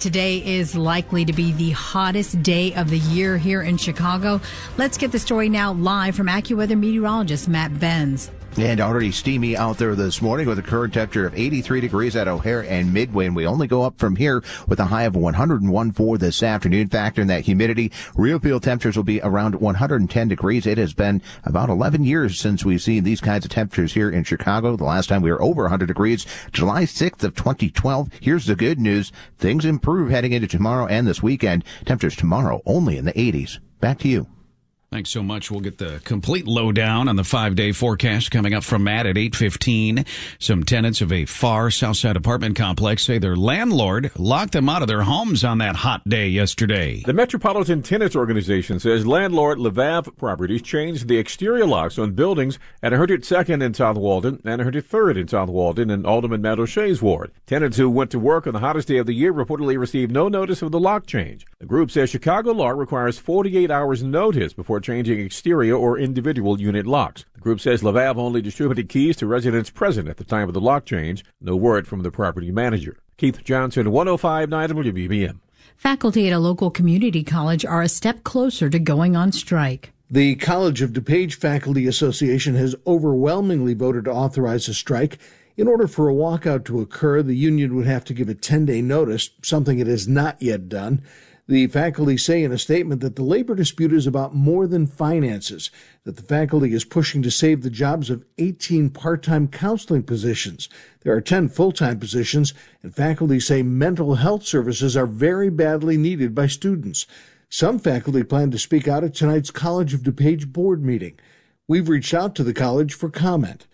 Today is likely to be the hottest day of the year here in Chicago. Let's get the story now live from AccuWeather meteorologist Matt Benz. And already steamy out there this morning with a current temperature of 83 degrees at O'Hare and Midway. And we only go up from here with a high of 101 for this afternoon. Factor in that humidity. Real feel temperatures will be around 110 degrees. It has been about 11 years since we've seen these kinds of temperatures here in Chicago. The last time we were over 100 degrees, July 6th of 2012. Here's the good news. Things improve heading into tomorrow and this weekend. Temperatures tomorrow only in the 80s. Back to you. Thanks so much. We'll get the complete lowdown on the five-day forecast coming up from Matt at 8.15. Some tenants of a far Southside apartment complex say their landlord locked them out of their homes on that hot day yesterday. The Metropolitan Tenants Organization says landlord Levav Properties changed the exterior locks on buildings at 102nd in South Walden and 103rd in South Walden in Alderman Matt O'Shea's Ward. Tenants who went to work on the hottest day of the year reportedly received no notice of the lock change. The group says Chicago law requires 48 hours notice before changing exterior or individual unit locks. The group says Levav only distributed keys to residents present at the time of the lock change. No word from the property manager. Keith Johnson, 1059 WBBM. Faculty at a local community college are a step closer to going on strike. The College of DuPage Faculty Association has overwhelmingly voted to authorize a strike. In order for a walkout to occur, the union would have to give a 10 day notice, something it has not yet done. The faculty say in a statement that the labor dispute is about more than finances, that the faculty is pushing to save the jobs of 18 part time counseling positions. There are 10 full time positions, and faculty say mental health services are very badly needed by students. Some faculty plan to speak out at tonight's College of DuPage board meeting. We've reached out to the college for comment.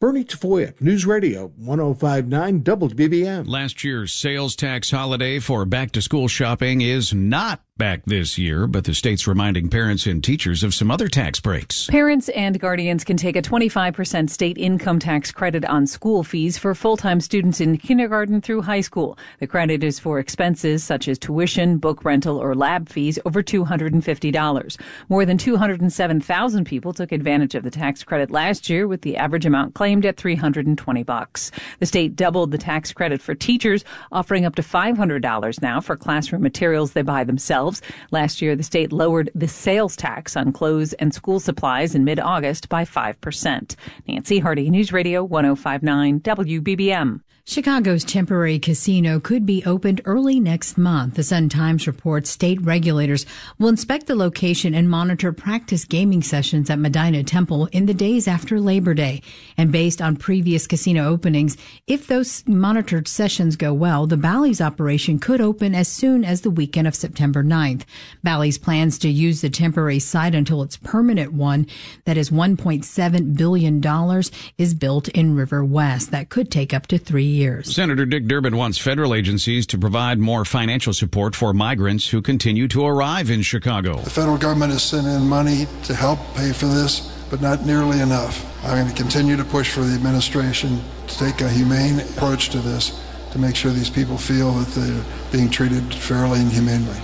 Bernie Tafoya, News Radio 1059 WBBM. Last year's sales tax holiday for back to school shopping is not back this year, but the state's reminding parents and teachers of some other tax breaks. Parents and guardians can take a 25% state income tax credit on school fees for full-time students in kindergarten through high school. The credit is for expenses such as tuition, book rental, or lab fees over $250. More than 207,000 people took advantage of the tax credit last year with the average amount claimed at 320 bucks. The state doubled the tax credit for teachers, offering up to $500 now for classroom materials they buy themselves. Last year, the state lowered the sales tax on clothes and school supplies in mid-August by 5%. Nancy Hardy, News Radio 1059 WBBM. Chicago's temporary casino could be opened early next month. The Sun Times reports state regulators will inspect the location and monitor practice gaming sessions at Medinah Temple in the days after Labor Day. And based on previous casino openings, if those monitored sessions go well, the Bally's operation could open as soon as the weekend of September 9th. Bally's plans to use the temporary site until its permanent one, that is $1.7 billion, is built in River West. That could take up to three years. Senator Dick Durbin wants federal agencies to provide more financial support for migrants who continue to arrive in Chicago. The federal government has sent in money to help pay for this, but not nearly enough. I'm going to continue to push for the administration to take a humane approach to this to make sure these people feel that they're being treated fairly and humanely.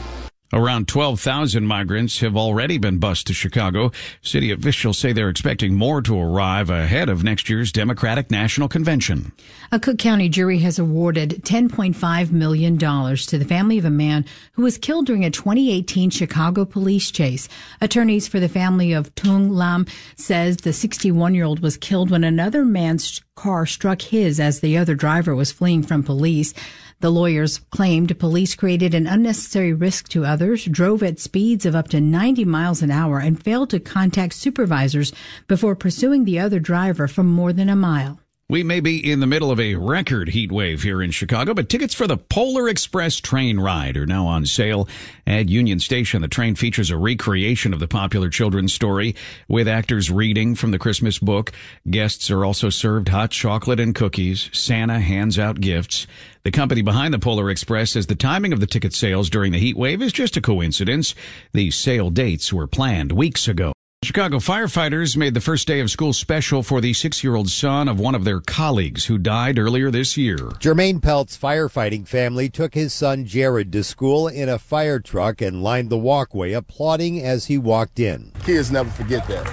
Around 12,000 migrants have already been bused to Chicago. City officials say they're expecting more to arrive ahead of next year's Democratic National Convention. A Cook County jury has awarded $10.5 million to the family of a man who was killed during a 2018 Chicago police chase. Attorneys for the family of Tung Lam says the 61 year old was killed when another man car struck his as the other driver was fleeing from police. The lawyers claimed police created an unnecessary risk to others, drove at speeds of up to 90 miles an hour, and failed to contact supervisors before pursuing the other driver for more than a mile. We may be in the middle of a record heat wave here in Chicago, but tickets for the Polar Express train ride are now on sale at Union Station. The train features a recreation of the popular children's story with actors reading from the Christmas book. Guests are also served hot chocolate and cookies. Santa hands out gifts. The company behind the Polar Express says the timing of the ticket sales during the heat wave is just a coincidence. The sale dates were planned weeks ago. Chicago firefighters made the first day of school special for the six year old son of one of their colleagues who died earlier this year. Jermaine Pelt's firefighting family took his son Jared to school in a fire truck and lined the walkway, applauding as he walked in. Kids never forget that.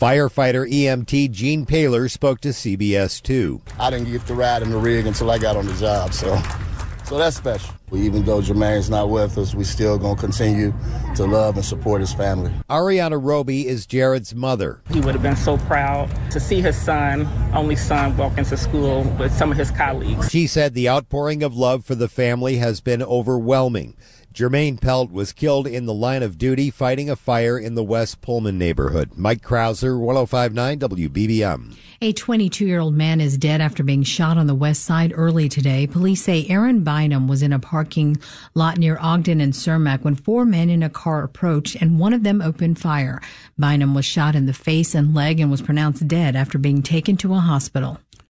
Firefighter EMT Gene Paler spoke to CBS 2. I didn't get to ride in the rig until I got on the job, so so that's special. Even though Jermaine's not with us, we still gonna continue to love and support his family. Ariana Roby is Jared's mother. He would have been so proud to see his son, only son, walk into school with some of his colleagues. She said the outpouring of love for the family has been overwhelming. Jermaine Pelt was killed in the line of duty fighting a fire in the West Pullman neighborhood. Mike Krauser, 1059 WBBM. A 22 year old man is dead after being shot on the west side early today. Police say Aaron Bynum was in a parking lot near Ogden and Cermak when four men in a car approached and one of them opened fire. Bynum was shot in the face and leg and was pronounced dead after being taken to a hospital.